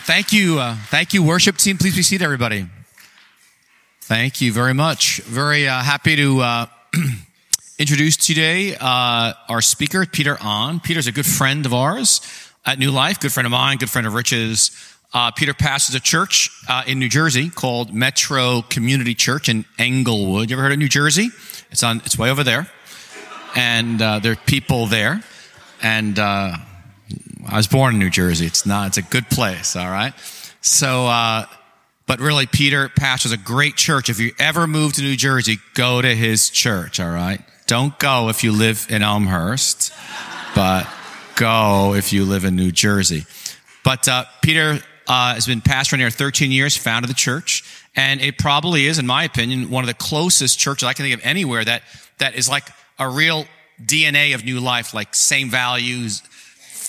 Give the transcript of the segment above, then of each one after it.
right. Thank you. Uh, thank you, worship team. Please be seated, everybody. Thank you very much. Very uh, happy to uh, introduce today uh, our speaker, Peter Ahn. Peter's a good friend of ours at New Life, good friend of mine, good friend of Rich's. Uh, Peter pastors a church uh, in New Jersey called Metro Community Church in Englewood. You ever heard of New Jersey? It's on. It's way over there, and there are people there, and I was born in New Jersey. It's not, it's a good place, all right? So, uh, but really, Peter pastors a great church. If you ever move to New Jersey, go to his church, all right? Don't go if you live in Elmhurst, but go if you live in New Jersey. But uh, Peter uh, has been pastoring here 13 years, founded the church, and it probably is, in my opinion, one of the closest churches I can think of anywhere that that is like a real DNA of new life, like same values,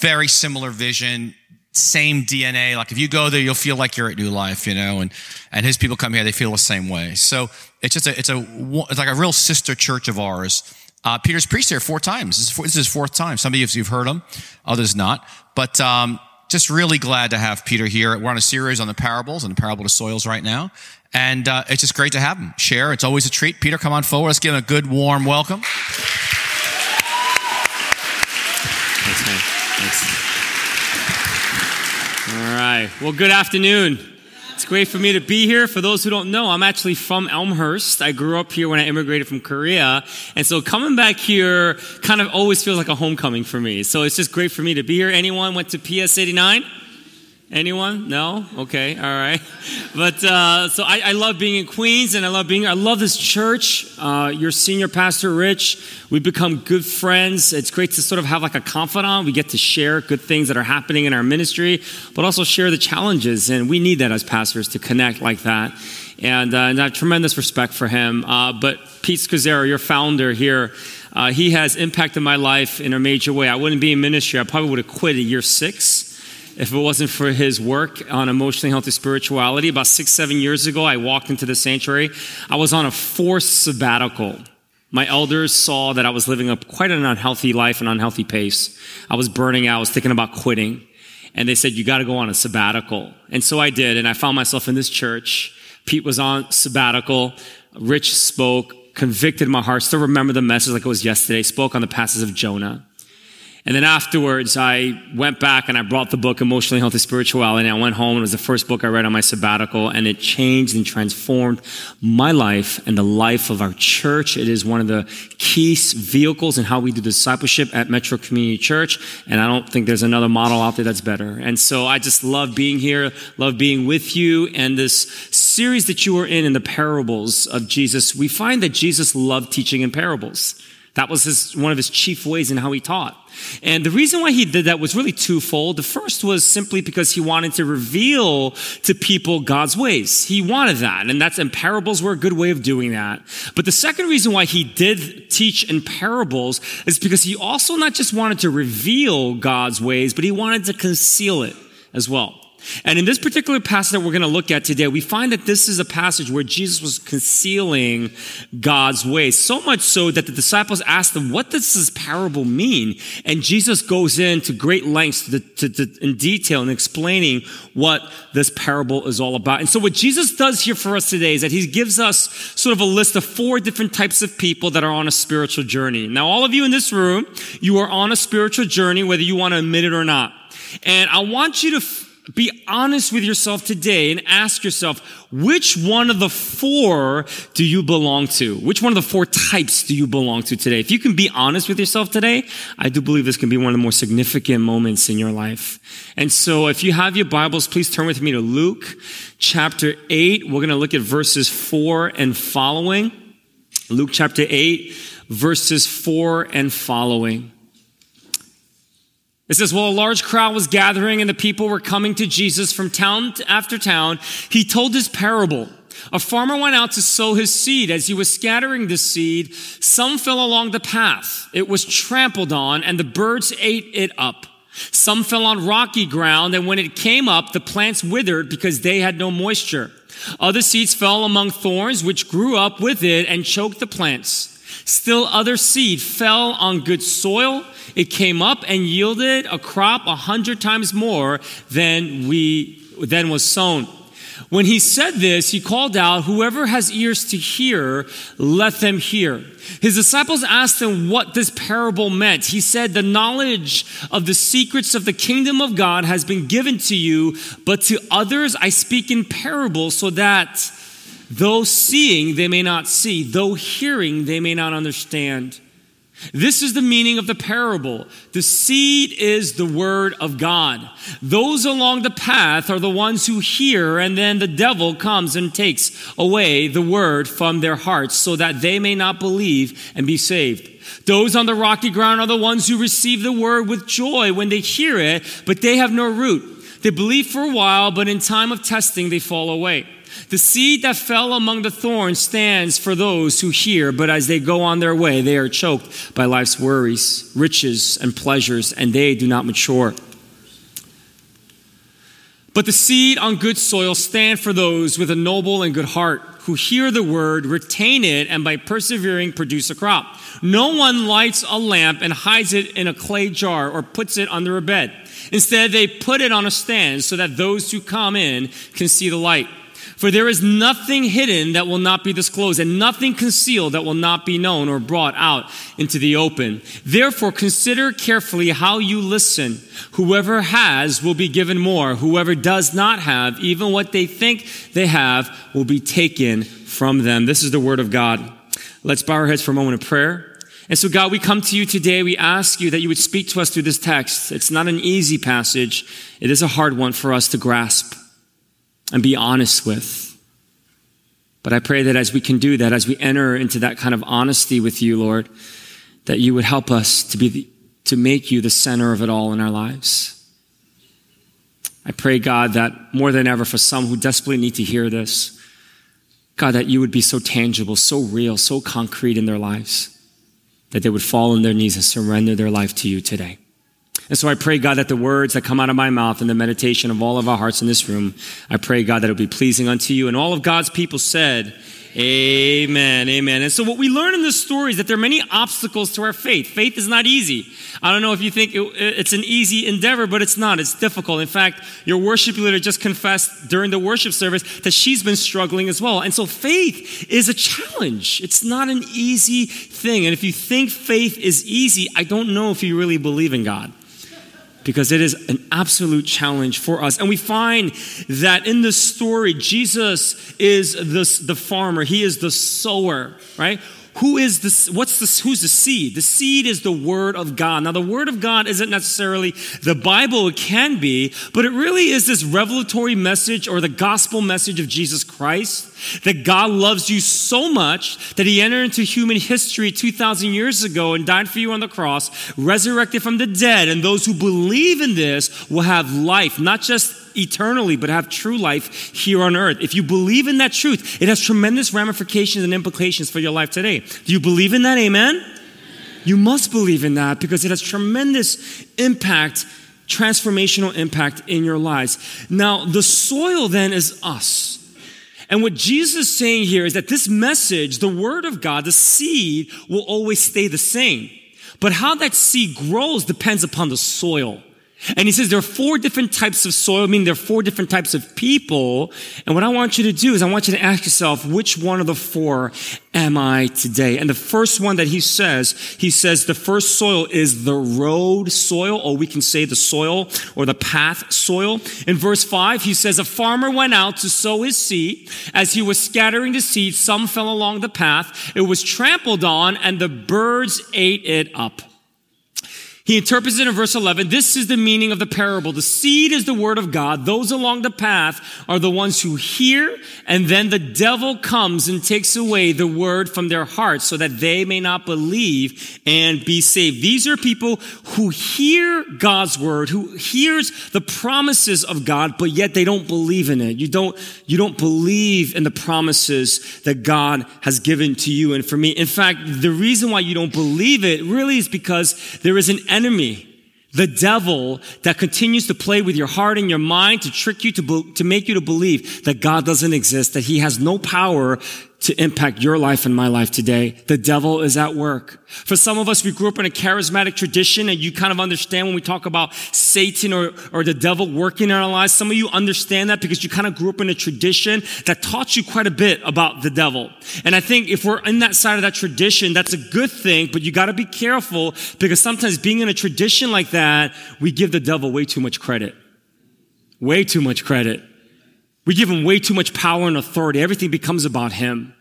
very similar vision, same DNA. Like if you go there, you'll feel like you're at New Life, you know, and, and his people come here, they feel the same way. So it's just a, it's a, it's like a real sister church of ours. Uh, Peter's preached here four times. This is, four, this is his fourth time. Some of you, you've heard him, others not. But, um, just really glad to have Peter here. We're on a series on the parables and the parable of soils right now. And, uh, it's just great to have him share. It's always a treat. Peter, come on forward. Let's give him a good, warm welcome. Thanks. All right. Well, good afternoon. It's great for me to be here. For those who don't know, I'm actually from Elmhurst. I grew up here when I immigrated from Korea. And so coming back here kind of always feels like a homecoming for me. So it's just great for me to be here. Anyone went to PS 89? Anyone? No? Okay, all right. But uh, so I, I, love being in Queens, and I love being. I love this church. Uh, your senior pastor, Rich, we've become good friends. It's great to sort of have like a confidant. We get to share good things that are happening in our ministry, but also share the challenges, and we need that as pastors to connect like that. And, uh, and I have tremendous respect for him. Uh, but Pete Scazzero, your founder here. Uh, he has impacted my life in a major way. I wouldn't be in ministry. I probably would have quit at year six if it wasn't for his work on emotionally healthy spirituality. About six, seven years ago, I walked into the sanctuary. I was on a forced sabbatical. My elders saw that I was living a quite an unhealthy life, an unhealthy pace. I was burning out. I was thinking about quitting. And they said, you got to go on a sabbatical. And so I did. And I found myself in this church. Pete was on sabbatical. Rich spoke, convicted my heart. Still remember the message like it was yesterday. Spoke on the passage of Jonah. And then afterwards, I went back and I brought the book Emotionally Healthy Spirituality. And I went home and it was the first book I read on my sabbatical. And it changed and transformed my life and the life of our church. It is one of the key vehicles in how we do discipleship at Metro Community Church. And I don't think there's another model out there that's better. And so I just love being here, love being with you. And this series that you are in, in the parables of Jesus, we find that Jesus loved teaching in parables. That was his, one of his chief ways in how he taught. And the reason why he did that was really twofold. The first was simply because he wanted to reveal to people God's ways. He wanted that. And that's, and parables were a good way of doing that. But the second reason why he did teach in parables is because he also not just wanted to reveal God's ways, but he wanted to conceal it as well. And in this particular passage that we're going to look at today, we find that this is a passage where Jesus was concealing God's ways. So much so that the disciples asked him, what does this parable mean? And Jesus goes into great lengths to, to, to, in detail in explaining what this parable is all about. And so what Jesus does here for us today is that he gives us sort of a list of four different types of people that are on a spiritual journey. Now, all of you in this room, you are on a spiritual journey, whether you want to admit it or not. And I want you to be honest with yourself today and ask yourself, which one of the four do you belong to? Which one of the four types do you belong to today? If you can be honest with yourself today, I do believe this can be one of the more significant moments in your life. And so if you have your Bibles, please turn with me to Luke chapter 8. We're going to look at verses 4 and following. Luke chapter 8, verses 4 and following. It says, while a large crowd was gathering and the people were coming to Jesus from town after town, he told this parable. A farmer went out to sow his seed. As he was scattering the seed, some fell along the path. It was trampled on and the birds ate it up. Some fell on rocky ground and when it came up, the plants withered because they had no moisture. Other seeds fell among thorns which grew up with it and choked the plants. Still other seed fell on good soil it came up and yielded a crop a hundred times more than we then was sown. When he said this, he called out, Whoever has ears to hear, let them hear. His disciples asked him what this parable meant. He said, The knowledge of the secrets of the kingdom of God has been given to you, but to others I speak in parables, so that though seeing they may not see, though hearing they may not understand. This is the meaning of the parable. The seed is the word of God. Those along the path are the ones who hear, and then the devil comes and takes away the word from their hearts so that they may not believe and be saved. Those on the rocky ground are the ones who receive the word with joy when they hear it, but they have no root. They believe for a while, but in time of testing, they fall away. The seed that fell among the thorns stands for those who hear, but as they go on their way, they are choked by life's worries, riches, and pleasures, and they do not mature. But the seed on good soil stand for those with a noble and good heart who hear the word, retain it, and by persevering produce a crop. No one lights a lamp and hides it in a clay jar or puts it under a bed. Instead, they put it on a stand so that those who come in can see the light. For there is nothing hidden that will not be disclosed, and nothing concealed that will not be known or brought out into the open. Therefore, consider carefully how you listen. Whoever has will be given more. Whoever does not have, even what they think they have, will be taken from them. This is the word of God. Let's bow our heads for a moment of prayer. And so, God, we come to you today. We ask you that you would speak to us through this text. It's not an easy passage, it is a hard one for us to grasp and be honest with. But I pray that as we can do that, as we enter into that kind of honesty with you, Lord, that you would help us to be the, to make you the center of it all in our lives. I pray, God, that more than ever for some who desperately need to hear this, God, that you would be so tangible, so real, so concrete in their lives, that they would fall on their knees and surrender their life to you today. And so I pray, God, that the words that come out of my mouth and the meditation of all of our hearts in this room, I pray, God, that it will be pleasing unto you. And all of God's people said, Amen. Amen. And so what we learn in this story is that there are many obstacles to our faith. Faith is not easy. I don't know if you think it, it's an easy endeavor, but it's not. It's difficult. In fact, your worship leader just confessed during the worship service that she's been struggling as well. And so faith is a challenge. It's not an easy thing. And if you think faith is easy, I don't know if you really believe in God because it is an absolute challenge for us. And we find that in this story, Jesus is the, the farmer, he is the sower, right? Who is this what's this who's the seed? The seed is the word of god. Now the word of god isn't necessarily the bible. It can be but it really is this revelatory message or the gospel message of jesus christ that god loves you so much that he entered into human history 2000 years ago and died for you on the cross resurrected from the dead. And those who believe in this will have life not just eternally, but have true life here on earth. If you believe in that truth, it has tremendous ramifications and implications for your life today. Do you believe in that? Amen? You must believe in that because it has tremendous impact, transformational impact in your lives. Now, the soil then is us. And what Jesus is saying here is that this message, the word of God, the seed, will always stay the same. But how that seed grows depends upon the soil. And he says there are four different types of soil, meaning there are four different types of people. And what I want you to do is I want you to ask yourself, which one of the four am I today? And the first one that he says, he says the first soil is the road soil, or we can say the soil or the path soil. In verse five, he says, a farmer went out to sow his seed. As he was scattering the seed, some fell along the path. It was trampled on and the birds ate it up. He interprets it in verse 11. This is the meaning of the parable. The seed is the word of God. Those along the path are the ones who hear, and then the devil comes and takes away the word from their hearts so that they may not believe and be saved. These are people who hear God's word, who hears the promises of God, but yet they don't believe in it. You don't, you don't believe in the promises that God has given to you and for me. In fact, the reason why you don't believe it really is because there is an enemy, the devil that continues to play with your heart and your mind to trick you to, be, to make you to believe that God doesn't exist, that he has no power to impact your life and my life today. The devil is at work. For some of us, we grew up in a charismatic tradition and you kind of understand when we talk about Satan or, or the devil working in our lives. Some of you understand that because you kind of grew up in a tradition that taught you quite a bit about the devil. And I think if we're in that side of that tradition, that's a good thing, but you got to be careful because sometimes being in a tradition like that, we give the devil way too much credit. Way too much credit. We give him way too much power and authority. Everything becomes about him.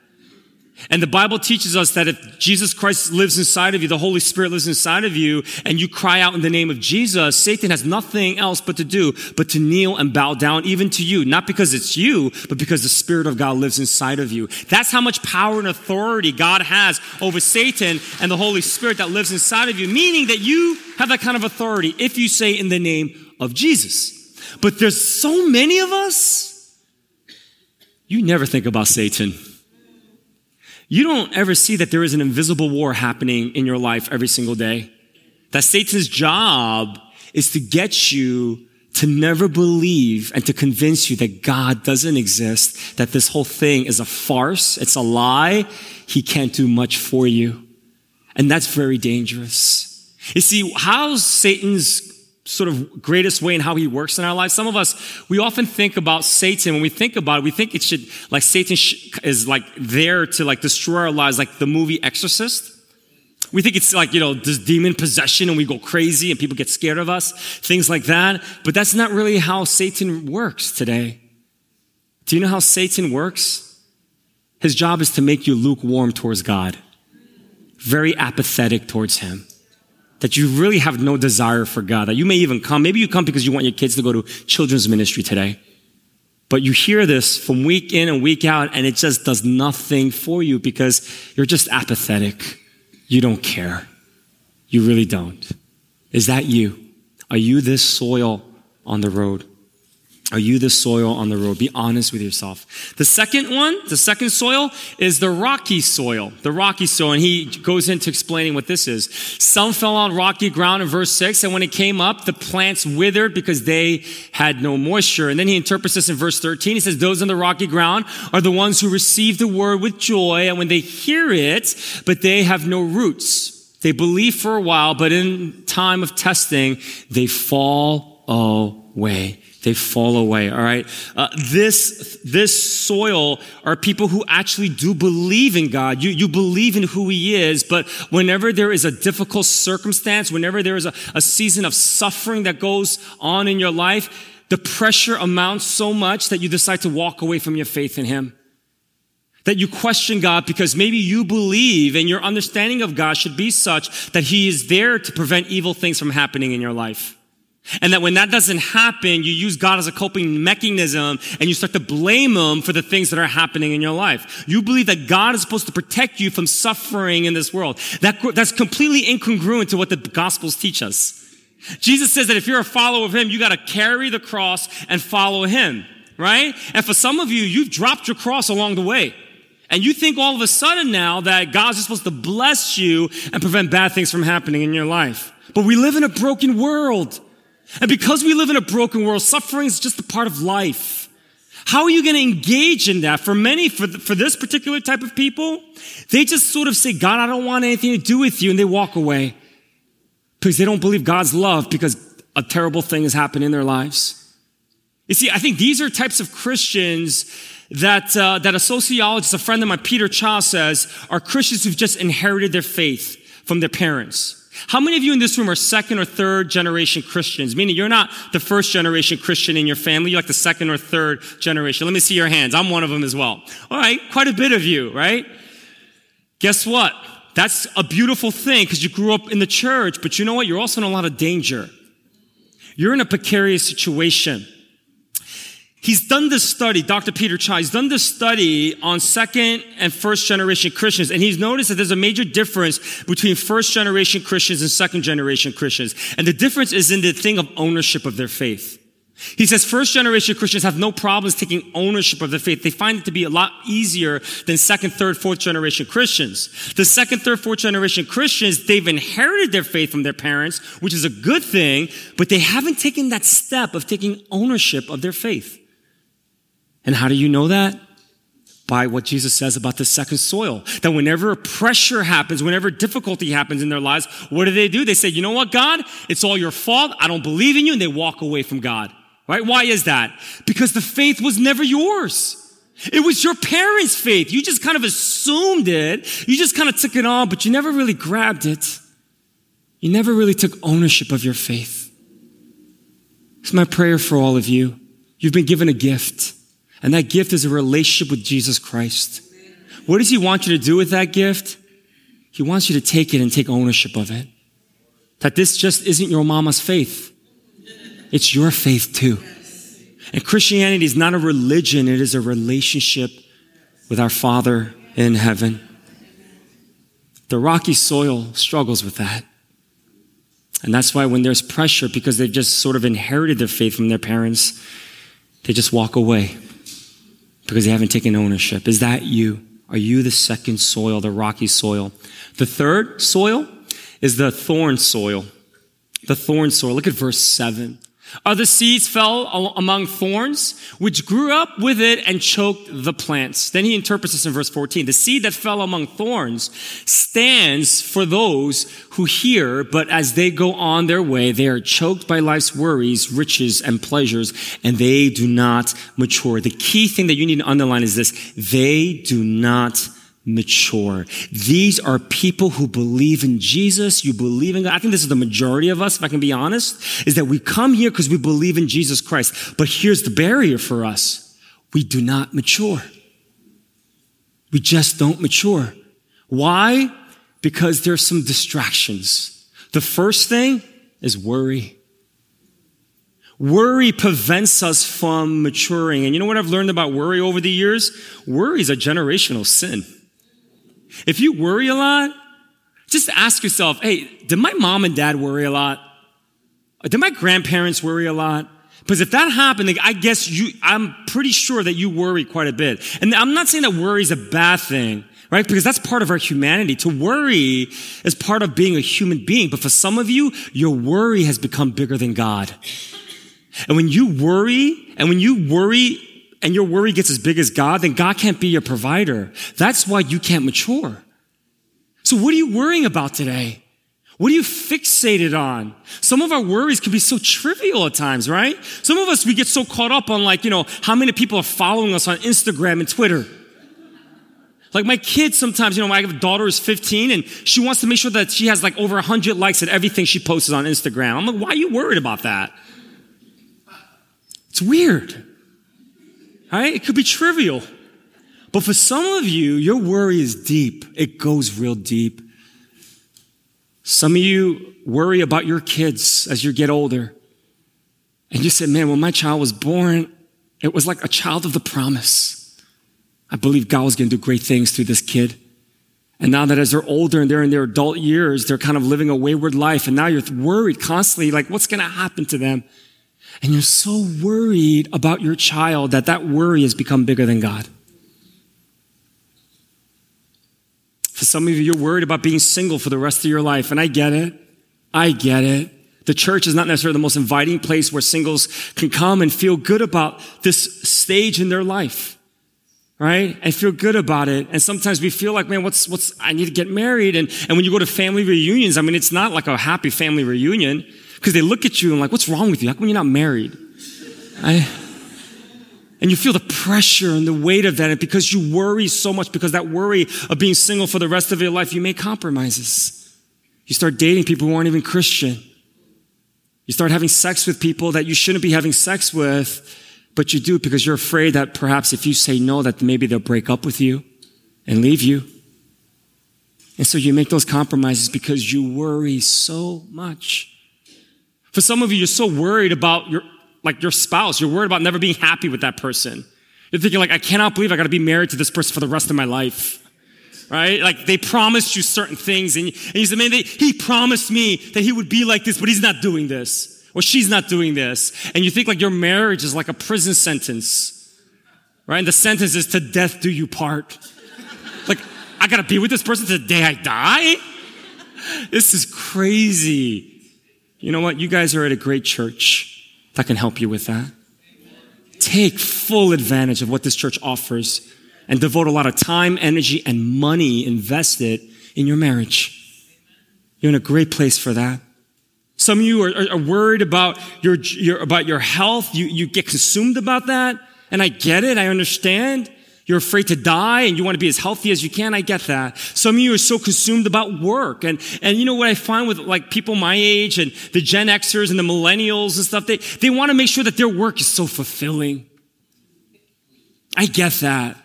And the Bible teaches us that if Jesus Christ lives inside of you, the Holy Spirit lives inside of you, and you cry out in the name of Jesus, Satan has nothing else but to do but to kneel and bow down even to you. Not because it's you, but because the Spirit of God lives inside of you. That's how much power and authority God has over Satan and the Holy Spirit that lives inside of you, meaning that you have that kind of authority if you say in the name of Jesus. But there's so many of us you never think about Satan. You don't ever see that there is an invisible war happening in your life every single day. That Satan's job is to get you to never believe and to convince you that God doesn't exist, that this whole thing is a farce, it's a lie, he can't do much for you. And that's very dangerous. You see, how's Satan's sort of greatest way in how he works in our lives. Some of us, we often think about Satan. When we think about it, we think it should, like Satan is like there to like destroy our lives, like the movie Exorcist. We think it's like, you know, this demon possession and we go crazy and people get scared of us, things like that. But that's not really how Satan works today. Do you know how Satan works? His job is to make you lukewarm towards God, very apathetic towards Him that you really have no desire for God, that you may even come. Maybe you come because you want your kids to go to children's ministry today. But you hear this from week in and week out, and it just does nothing for you because you're just apathetic. You don't care. You really don't. Is that you? Are you this soil on the road? Are you the soil on the road? Be honest with yourself. The second one, the second soil is the rocky soil. The rocky soil. And he goes into explaining what this is. Some fell on rocky ground in verse six. And when it came up, the plants withered because they had no moisture. And then he interprets this in verse 13. He says, those on the rocky ground are the ones who receive the word with joy. And when they hear it, but they have no roots. They believe for a while, but in time of testing, they fall away they fall away all right? Uh, this this soil are people who actually do believe in god. You, you believe in who he is but whenever there is a difficult circumstance whenever there is a, a season of suffering that goes on in your life the pressure amounts so much that you decide to walk away from your faith in him. That you question God because maybe you believe and your understanding of God should be such that He is there to prevent evil things from happening in your life. And that when that doesn't happen, you use God as a coping mechanism and you start to blame Him for the things that are happening in your life. You believe that God is supposed to protect you from suffering in this world. That, that's completely incongruent to what the Gospels teach us. Jesus says that if you're a follower of Him, you gotta carry the cross and follow Him, right? And for some of you, you've dropped your cross along the way. And you think all of a sudden now that God's just supposed to bless you and prevent bad things from happening in your life. But we live in a broken world. And because we live in a broken world, suffering is just a part of life. How are you going to engage in that? For many, for, the, for this particular type of people, they just sort of say, God, I don't want anything to do with you. And they walk away because they don't believe God's love because a terrible thing has happened in their lives. You see, I think these are types of Christians that, uh, that a sociologist, a friend of mine, Peter Cha says, are Christians who've just inherited their faith from their parents. How many of you in this room are second or third generation Christians? Meaning you're not the first generation Christian in your family, you're like the second or third generation. Let me see your hands. I'm one of them as well. All right, quite a bit of you, right? Guess what? That's a beautiful thing because you grew up in the church, but you know what? You're also in a lot of danger. You're in a precarious situation. He's done this study, Dr. Peter Cha, he's done this study on second and first generation Christians, and he's noticed that there's a major difference between first generation Christians and second generation Christians. And the difference is in the thing of ownership of their faith. He says first generation Christians have no problems taking ownership of their faith. They find it to be a lot easier than second, third, fourth generation Christians. The second, third, fourth generation Christians, they've inherited their faith from their parents, which is a good thing, but they haven't taken that step of taking ownership of their faith. And how do you know that? by what Jesus says about the second soil. That whenever pressure happens, whenever difficulty happens in their lives, what do they do? They say, you know what, God? It's all your fault. I don't believe in you. And they walk away from God. Right? Why is that? Because the faith was never yours. It was your parents' faith. You just kind of assumed it. You just kind of took it on, but you never really grabbed it. You never really took ownership of your faith. It's my prayer for all of you. You've been given a gift, and that gift is a relationship with Jesus Christ. What does He want you to do with that gift? He wants you to take it and take ownership of it. That this just isn't your mama's faith. It's your faith too. And Christianity is not a religion, it is a relationship with our Father in heaven. The rocky soil struggles with that. And that's why when there's pressure, because they've just sort of inherited their faith from their parents, they just walk away because they haven't taken ownership. Is that you? Are you the second soil, the rocky soil? The third soil is the thorn soil. The thorn soil. Look at verse 7. Other seeds fell among thorns, which grew up with it and choked the plants. Then he interprets this in verse 14. The seed that fell among thorns stands for those who hear, but as they go on their way, they are choked by life's worries, riches, and pleasures, and they do not mature. The key thing that you need to underline is this. They do not mature. These are people who believe in Jesus. You believe in God. I think this is the majority of us, if I can be honest, is that we come here because we believe in Jesus Christ. But here's the barrier for us. We do not mature. We just don't mature. Why? Because there's some distractions. The first thing is worry. Worry prevents us from maturing. And you know what I've learned about worry over the years? Worry is a generational sin. If you worry a lot, just ask yourself, hey, did my mom and dad worry a lot? Did my grandparents worry a lot? Because if that happened, I guess you, I'm pretty sure that you worry quite a bit. And I'm not saying that worry is a bad thing, right? Because that's part of our humanity. To worry is part of being a human being. But for some of you, your worry has become bigger than God. And when you worry, and when you worry and your worry gets as big as God, then God can't be your provider. That's why you can't mature. So what are you worrying about today? What are you fixated on? Some of our worries can be so trivial at times, right? Some of us, we get so caught up on like, you know, how many people are following us on Instagram and Twitter. Like my kids sometimes, you know, my daughter is 15 and she wants to make sure that she has like over 100 likes at everything she posts on Instagram. I'm like, why are you worried about that? It's weird. Right? It could be trivial. But for some of you, your worry is deep. It goes real deep. Some of you worry about your kids as you get older. And you say, man, when my child was born, it was like a child of the promise. I believe God was going to do great things through this kid. And now that as they're older and they're in their adult years, they're kind of living a wayward life. And now you're worried constantly, like, what's going to happen to them? And you're so worried about your child that that worry has become bigger than God. For some of you, you're worried about being single for the rest of your life. And I get it. I get it. The church is not necessarily the most inviting place where singles can come and feel good about this stage in their life. Right? And feel good about it. And sometimes we feel like, man, what's, what's, I need to get married. And, and when you go to family reunions, I mean, it's not like a happy family reunion. Because they look at you and like, what's wrong with you? How come you're not married? I, and you feel the pressure and the weight of that. Because you worry so much, because that worry of being single for the rest of your life, you make compromises. You start dating people who aren't even Christian. You start having sex with people that you shouldn't be having sex with, but you do because you're afraid that perhaps if you say no, that maybe they'll break up with you and leave you. And so you make those compromises because you worry so much. For some of you, you're so worried about your, like your spouse. You're worried about never being happy with that person. You're thinking like, I cannot believe I got to be married to this person for the rest of my life. Right? Like they promised you certain things and, and you said, man, they, he promised me that he would be like this, but he's not doing this. Or she's not doing this. And you think like your marriage is like a prison sentence. Right? And the sentence is to death do you part. like, I gotta be with this person to the day I die? This is crazy. You know what? You guys are at a great church that can help you with that. Take full advantage of what this church offers and devote a lot of time, energy, and money invested in your marriage. You're in a great place for that. Some of you are, are worried about your, your, about your health. You, you get consumed about that. And I get it. I understand. You're afraid to die and you want to be as healthy as you can. I get that. Some of you are so consumed about work. And, and you know what I find with like people my age and the Gen Xers and the millennials and stuff, they, they want to make sure that their work is so fulfilling. I get that.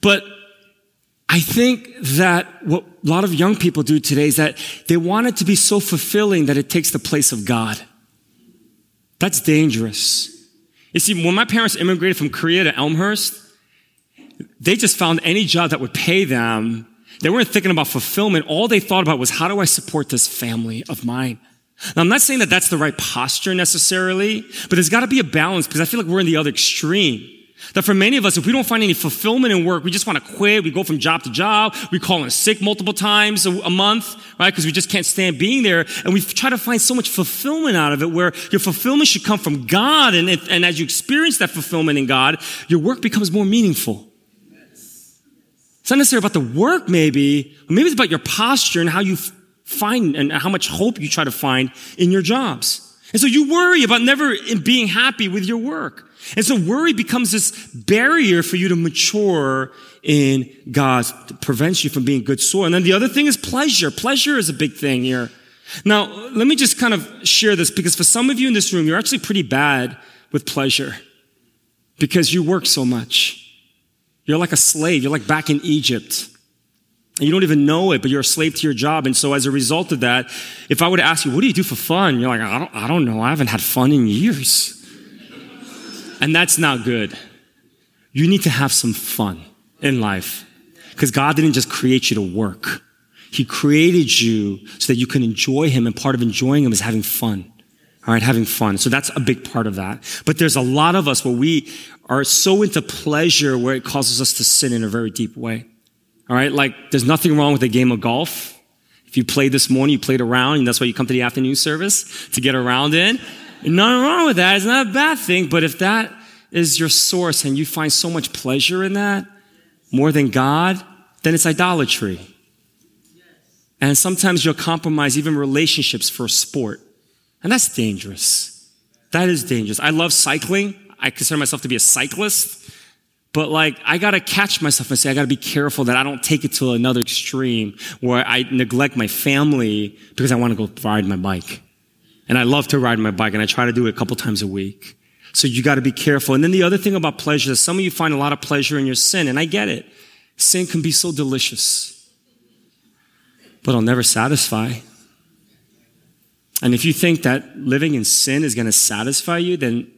But I think that what a lot of young people do today is that they want it to be so fulfilling that it takes the place of God. That's dangerous. You see, when my parents immigrated from Korea to Elmhurst, they just found any job that would pay them. They weren't thinking about fulfillment. All they thought about was, how do I support this family of mine? Now, I'm not saying that that's the right posture necessarily, but there's got to be a balance because I feel like we're in the other extreme. That for many of us, if we don't find any fulfillment in work, we just want to quit. We go from job to job. We call in sick multiple times a, month, right? Because we just can't stand being there. And we try to find so much fulfillment out of it where your fulfillment should come from God. And, and as you experience that fulfillment in God, your work becomes more meaningful. It's not necessarily about the work, maybe. Maybe it's about your posture and how you find and how much hope you try to find in your jobs. And so you worry about never being happy with your work. And so worry becomes this barrier for you to mature in God, prevents you from being good soil. And then the other thing is pleasure. Pleasure is a big thing here. Now, let me just kind of share this because for some of you in this room, you're actually pretty bad with pleasure because you work so much. You're like a slave. You're like back in Egypt. And you don't even know it, but you're a slave to your job. And so as a result of that, if I were to ask you, what do you do for fun? You're like, I don't, I don't know. I haven't had fun in years. And that's not good. You need to have some fun in life because God didn't just create you to work. He created you so that you can enjoy Him. And part of enjoying Him is having fun. All right, having fun. So that's a big part of that. But there's a lot of us where we are so into pleasure where it causes us to sin in a very deep way. All right, like there's nothing wrong with a game of golf. If you played this morning, you played around, and that's why you come to the afternoon service to get around in. Nothing wrong with that. It's not a bad thing. But if that is your source and you find so much pleasure in that more than God, then it's idolatry. And sometimes you'll compromise even relationships for sport. And that's dangerous. That is dangerous. I love cycling. I consider myself to be a cyclist. But like, I gotta catch myself and say, I gotta be careful that I don't take it to another extreme where I neglect my family because I wanna go ride my bike. And I love to ride my bike and I try to do it a couple times a week. So you gotta be careful. And then the other thing about pleasure is some of you find a lot of pleasure in your sin, and I get it. Sin can be so delicious, but it'll never satisfy. And if you think that living in sin is gonna satisfy you, then,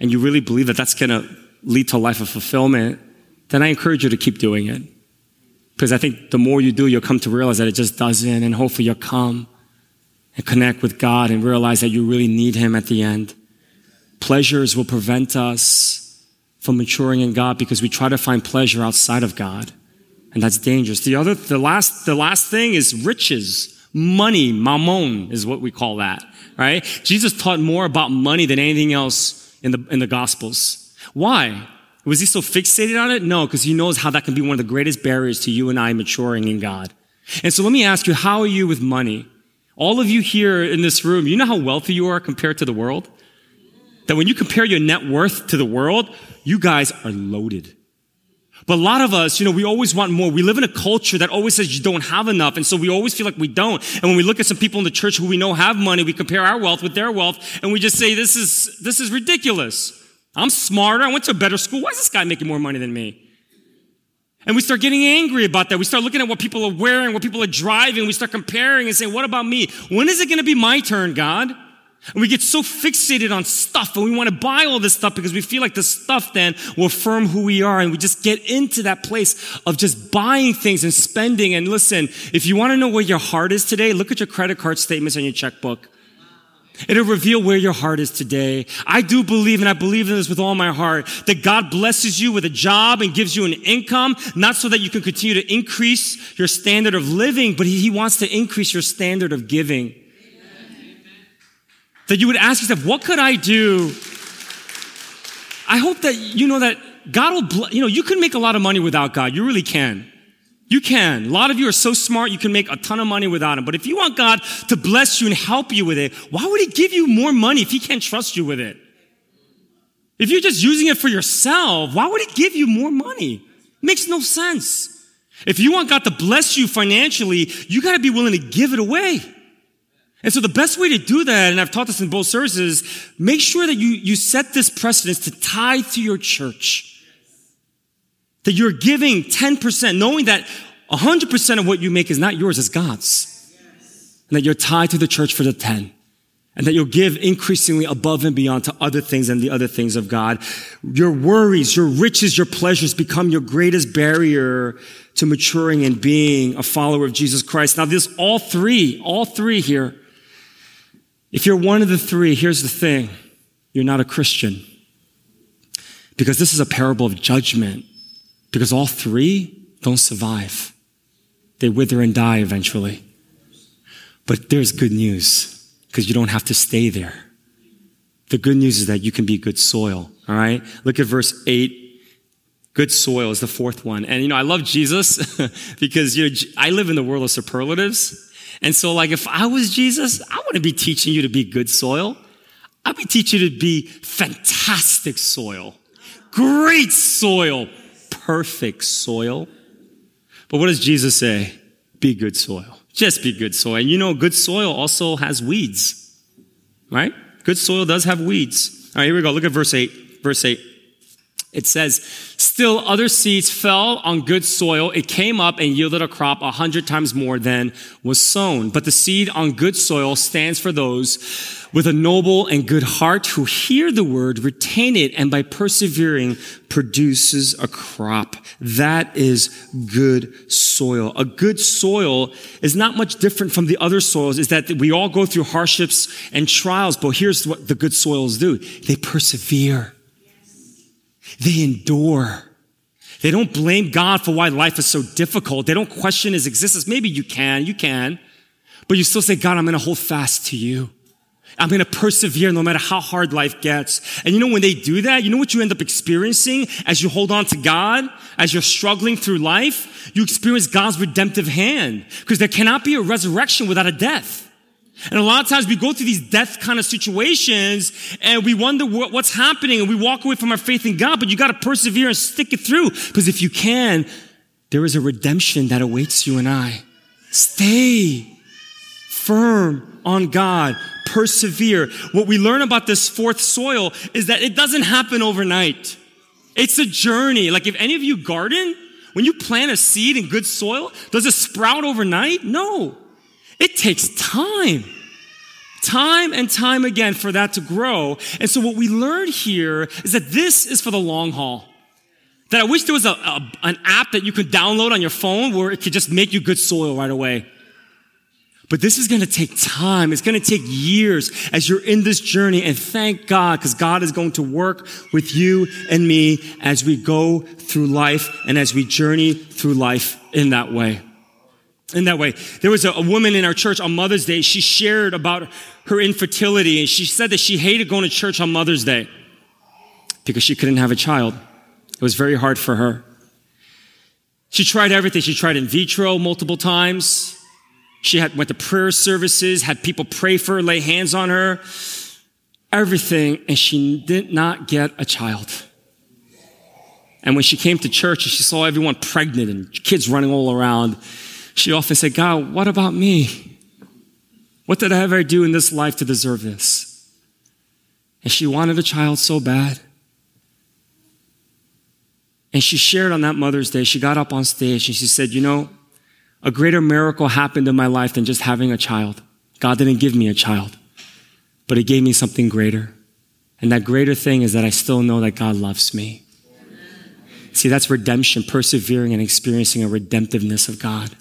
and you really believe that that's gonna lead to a life of fulfillment, then I encourage you to keep doing it. Because I think the more you do, you'll come to realize that it just doesn't, and hopefully you'll come and connect with God and realize that you really need Him at the end. Pleasures will prevent us from maturing in God because we try to find pleasure outside of God. And that's dangerous. The other, the last, the last thing is riches. Money, mammon is what we call that, right? Jesus taught more about money than anything else in the, in the gospels. Why? Was he so fixated on it? No, because he knows how that can be one of the greatest barriers to you and I maturing in God. And so let me ask you, how are you with money? All of you here in this room, you know how wealthy you are compared to the world? That when you compare your net worth to the world, you guys are loaded. But a lot of us, you know, we always want more. We live in a culture that always says you don't have enough. And so we always feel like we don't. And when we look at some people in the church who we know have money, we compare our wealth with their wealth and we just say, this is, this is ridiculous. I'm smarter. I went to a better school. Why is this guy making more money than me? And we start getting angry about that. We start looking at what people are wearing, what people are driving. We start comparing and saying, what about me? When is it going to be my turn, God? And we get so fixated on stuff and we want to buy all this stuff because we feel like the stuff then will affirm who we are. And we just get into that place of just buying things and spending. And listen, if you want to know where your heart is today, look at your credit card statements and your checkbook. It'll reveal where your heart is today. I do believe, and I believe in this with all my heart, that God blesses you with a job and gives you an income, not so that you can continue to increase your standard of living, but He wants to increase your standard of giving. That you would ask yourself, what could I do? I hope that you know that God will, bl- you know, you can make a lot of money without God. You really can. You can. A lot of you are so smart, you can make a ton of money without Him. But if you want God to bless you and help you with it, why would He give you more money if He can't trust you with it? If you're just using it for yourself, why would He give you more money? It makes no sense. If you want God to bless you financially, you got to be willing to give it away. And so the best way to do that, and I've taught this in both services, make sure that you, you set this precedence to tithe to your church. That you're giving 10%, knowing that 100% of what you make is not yours, it's God's. And that you're tied to the church for the 10 and that you'll give increasingly above and beyond to other things and the other things of God. Your worries, your riches, your pleasures become your greatest barrier to maturing and being a follower of Jesus Christ. Now, this all three, all three here. If you're one of the three, here's the thing. You're not a Christian. Because this is a parable of judgment. Because all three don't survive. They wither and die eventually. But there's good news because you don't have to stay there. The good news is that you can be good soil. All right. Look at verse eight. Good soil is the fourth one. And you know, I love Jesus because you know, I live in the world of superlatives. And so like if I was Jesus, I wouldn't be teaching you to be good soil. I'd be teaching you to be fantastic soil, great soil, perfect soil. But what does Jesus say? Be good soil. Just be good soil. And you know, good soil also has weeds, right? Good soil does have weeds. All right, here we go. Look at verse 8. Verse 8. It says, Still other seeds fell on good soil. It came up and yielded a crop a hundred times more than was sown. But the seed on good soil stands for those with a noble and good heart who hear the word, retain it, and by persevering produces a crop. That is good soil. A good soil is not much different from the other soils, is that we all go through hardships and trials, but here's what the good soils do. They persevere. They endure. They don't blame God for why life is so difficult. They don't question his existence. Maybe you can, you can, but you still say, God, I'm going to hold fast to you. I'm going to persevere no matter how hard life gets. And you know, when they do that, you know what you end up experiencing as you hold on to God, as you're struggling through life? You experience God's redemptive hand because there cannot be a resurrection without a death. And a lot of times we go through these death kind of situations and we wonder what's happening and we walk away from our faith in God, but you got to persevere and stick it through because if you can, there is a redemption that awaits you and I. Stay firm on God. Persevere. What we learn about this fourth soil is that it doesn't happen overnight. It's a journey. Like if any of you garden, when you plant a seed in good soil, does it sprout overnight? No. It takes time. Time and time again for that to grow. And so what we learn here is that this is for the long haul. That I wish there was a, a, an app that you could download on your phone where it could just make you good soil right away. But this is going to take time. It's going to take years as you're in this journey. And thank God, because God is going to work with you and me as we go through life and as we journey through life in that way in that way. There was a, a, woman in our church on Mother's Day. She shared about her infertility and she said that she hated going to church on Mother's Day because she couldn't have a child. It was very hard for her. She tried everything. She tried in vitro multiple times. She had, went to prayer services, had people pray for her, lay hands on her, everything, and she did not get a child. And when she came to church and she saw everyone pregnant and kids running all around, she often said, God, what about me? What did I ever do in this life to deserve this? And she wanted a child so bad. And she shared on that Mother's Day, she got up on stage and she said, You know, a greater miracle happened in my life than just having a child. God didn't give me a child, but He gave me something greater. And that greater thing is that I still know that God loves me. See, that's redemption, persevering and experiencing a redemptiveness of God.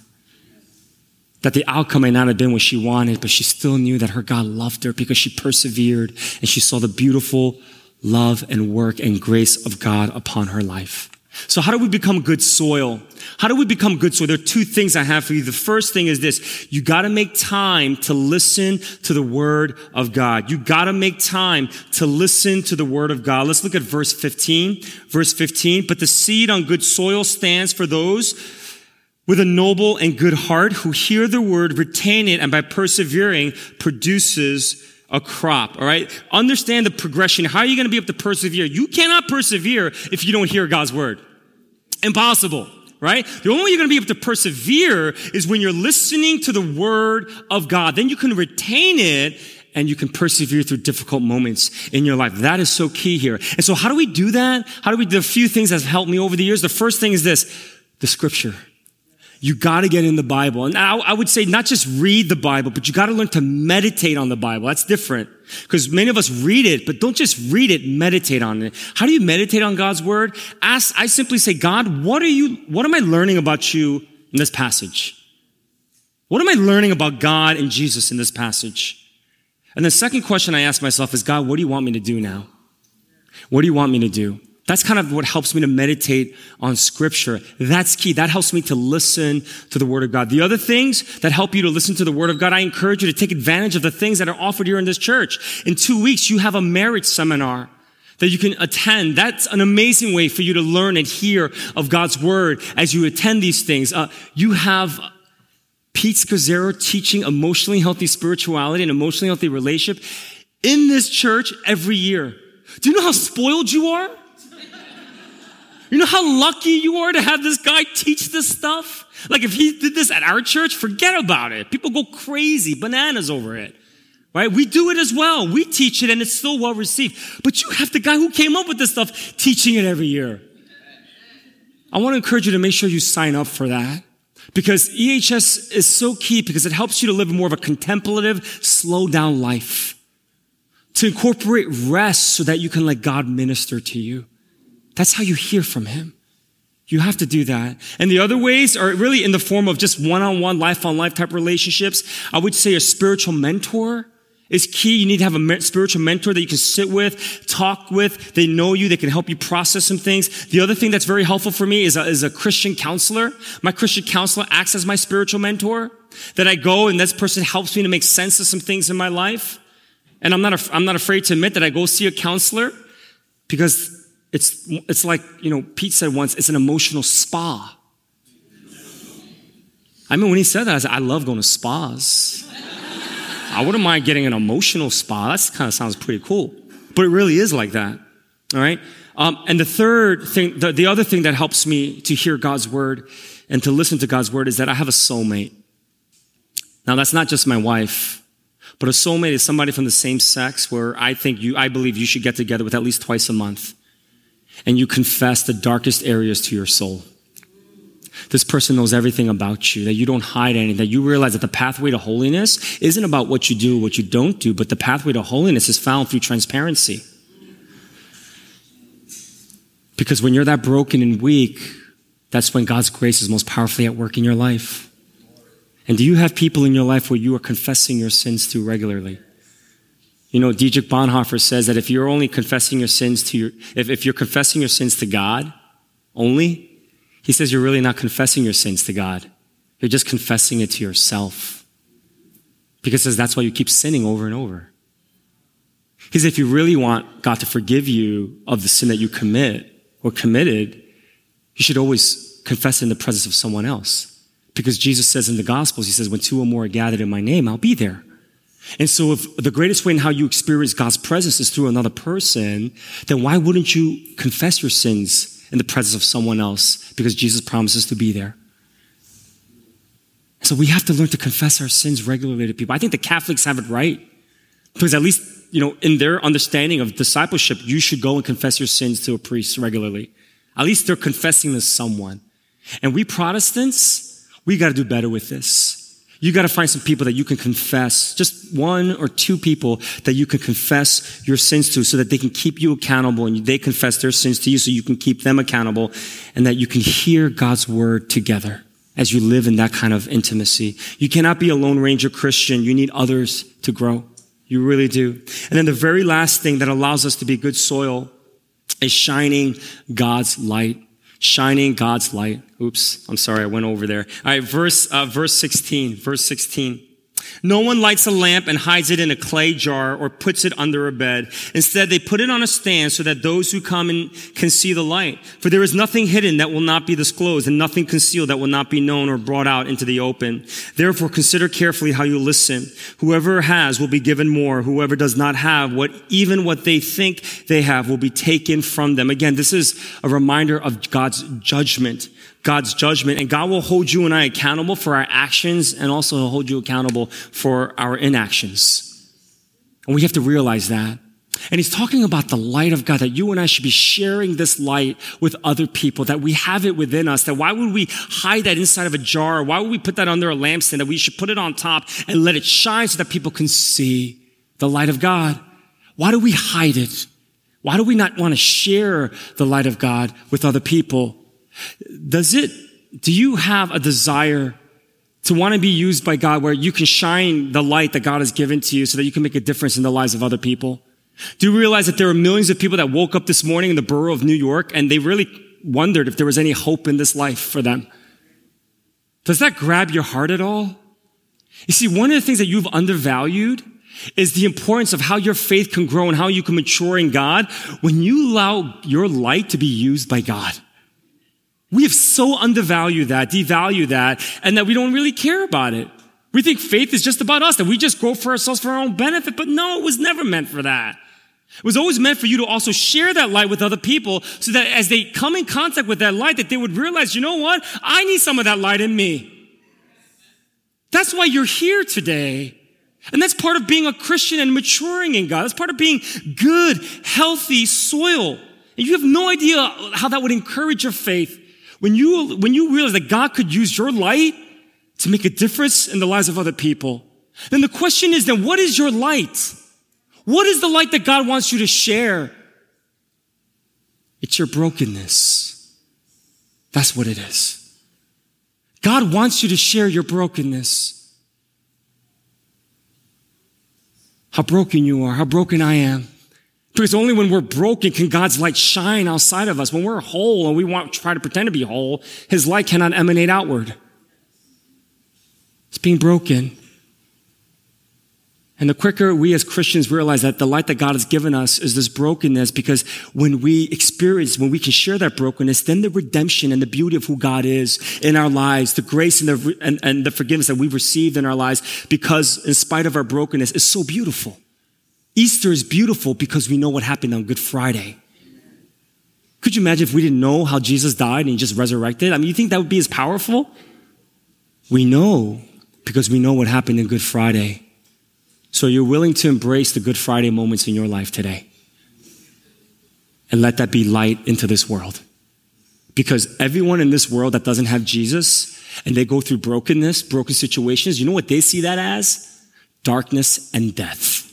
That the outcome may not have been what she wanted, but she still knew that her God loved her because she persevered and she saw the beautiful love and work and grace of God upon her life. So how do we become good soil? How do we become good soil? There are two things I have for you. The first thing is this. You gotta make time to listen to the word of God. You gotta make time to listen to the word of God. Let's look at verse 15. Verse 15. But the seed on good soil stands for those with a noble and good heart who hear the word, retain it, and by persevering produces a crop. All right. Understand the progression. How are you going to be able to persevere? You cannot persevere if you don't hear God's word. Impossible. Right? The only way you're going to be able to persevere is when you're listening to the word of God. Then you can retain it and you can persevere through difficult moments in your life. That is so key here. And so how do we do that? How do we do a few things that have helped me over the years? The first thing is this, the scripture. You got to get in the Bible. And I, I, would say not just read the Bible, but you got to learn to meditate on the Bible. That's different. Because many of us read it, but don't just read it, meditate on it. How do you meditate on God's word? Ask, I simply say, God, what are you, what am I learning about you in this passage? What am I learning about God and Jesus in this passage? And the second question I ask myself is, God, what do you want me to do now? What do you want me to do? That's kind of what helps me to meditate on scripture. That's key. That helps me to listen to the word of God. The other things that help you to listen to the word of God, I encourage you to take advantage of the things that are offered here in this church. In two weeks, you have a marriage seminar that you can attend. That's an amazing way for you to learn and hear of God's word as you attend these things. Uh, you have Pete Scazzero teaching emotionally healthy spirituality and emotionally healthy relationship in this church every year. Do you know how spoiled you are? You know how lucky you are to have this guy teach this stuff? Like if he did this at our church, forget about it. People go crazy, bananas over it. Right? We do it as well. We teach it and it's still well received. But you have the guy who came up with this stuff teaching it every year. I want to encourage you to make sure you sign up for that. Because EHS is so key because it helps you to live more of a contemplative, slow down life. To incorporate rest so that you can let God minister to you. That's how you hear from him. You have to do that. And the other ways are really in the form of just one-on-one, life-on-life type relationships. I would say a spiritual mentor is key. You need to have a spiritual mentor that you can sit with, talk with. They know you. They can help you process some things. The other thing that's very helpful for me is a, is a Christian counselor. My Christian counselor acts as my spiritual mentor. That I go and this person helps me to make sense of some things in my life. And I'm not, I'm not afraid to admit that I go see a counselor because it's, it's like, you know, Pete said once, it's an emotional spa. I mean, when he said that, I said, I love going to spas. I wouldn't mind getting an emotional spa. That kind of sounds pretty cool. But it really is like that. All right. Um, and the third thing, the, the other thing that helps me to hear God's word and to listen to God's word is that I have a soulmate. Now, that's not just my wife, but a soulmate is somebody from the same sex where I think you, I believe you should get together with at least twice a month and you confess the darkest areas to your soul. This person knows everything about you, that you don't hide anything, that you realize that the pathway to holiness isn't about what you do, what you don't do, but the pathway to holiness is found through transparency. Because when you're that broken and weak, that's when God's grace is most powerfully at work in your life. And do you have people in your life where you are confessing your sins to regularly? You know, Dietrich Bonhoeffer says that if you're only confessing your sins to your, if, if you're confessing your sins to God only, he says you're really not confessing your sins to God. You're just confessing it to yourself. Because says that's why you keep sinning over and over. He says if you really want God to forgive you of the sin that you commit or committed, you should always confess it in the presence of someone else. Because Jesus says in the Gospels, he says, when two or more are gathered in my name, I'll be there. And so if the greatest way in how you experience God's presence is through another person, then why wouldn't you confess your sins in the presence of someone else? Because Jesus promises to be there. So we have to learn to confess our sins regularly to people. I think the Catholics have it right. Because at least, you know, in their understanding of discipleship, you should go and confess your sins to a priest regularly. At least they're confessing to someone. And we Protestants, we got to do better with this. You got to find some people that you can confess, just one or two people that you can confess your sins to so that they can keep you accountable and they confess their sins to you so you can keep them accountable and that you can hear God's word together as you live in that kind of intimacy. You cannot be a Lone Ranger Christian. You need others to grow. You really do. And then the very last thing that allows us to be good soil is shining God's light shining God's light. Oops, I'm sorry, I went over there. All right, verse, uh, verse 16, verse 16. No one lights a lamp and hides it in a clay jar or puts it under a bed. Instead, they put it on a stand so that those who come in can see the light. For there is nothing hidden that will not be disclosed and nothing concealed that will not be known or brought out into the open. Therefore, consider carefully how you listen. Whoever has will be given more. Whoever does not have what, even what they think they have will be taken from them. Again, this is a reminder of God's judgment. God's judgment and God will hold you and I accountable for our actions and also hold you accountable for our inactions. And we have to realize that. And he's talking about the light of God, that you and I should be sharing this light with other people, that we have it within us, that why would we hide that inside of a jar? Why would we put that under a lampstand? That we should put it on top and let it shine so that people can see the light of God. Why do we hide it? Why do we not want to share the light of God with other people? Does it, do you have a desire to want to be used by God where you can shine the light that God has given to you so that you can make a difference in the lives of other people? Do you realize that there are millions of people that woke up this morning in the borough of New York and they really wondered if there was any hope in this life for them? Does that grab your heart at all? You see, one of the things that you've undervalued is the importance of how your faith can grow and how you can mature in God when you allow your light to be used by God. We have so undervalued that, devalued that, and that we don't really care about it. We think faith is just about us, that we just grow for ourselves for our own benefit, but no, it was never meant for that. It was always meant for you to also share that light with other people so that as they come in contact with that light, that they would realize, you know what? I need some of that light in me. That's why you're here today. And that's part of being a Christian and maturing in God. That's part of being good, healthy soil. And you have no idea how that would encourage your faith when you, when you realize that God could use your light to make a difference in the lives of other people, then the question is then what is your light? What is the light that God wants you to share? It's your brokenness. That's what it is. God wants you to share your brokenness. How broken you are, how broken I am. Because only when we're broken can God's light shine outside of us. When we're whole and we want to try to pretend to be whole, His light cannot emanate outward. It's being broken. And the quicker we as Christians realize that the light that God has given us is this brokenness, because when we experience, when we can share that brokenness, then the redemption and the beauty of who God is in our lives, the grace and the, and, and the forgiveness that we've received in our lives, because in spite of our brokenness, is so beautiful. Easter is beautiful because we know what happened on Good Friday. Could you imagine if we didn't know how Jesus died and he just resurrected? I mean, you think that would be as powerful? We know because we know what happened in Good Friday. So you're willing to embrace the Good Friday moments in your life today and let that be light into this world. Because everyone in this world that doesn't have Jesus and they go through brokenness, broken situations, you know what they see that as? Darkness and death.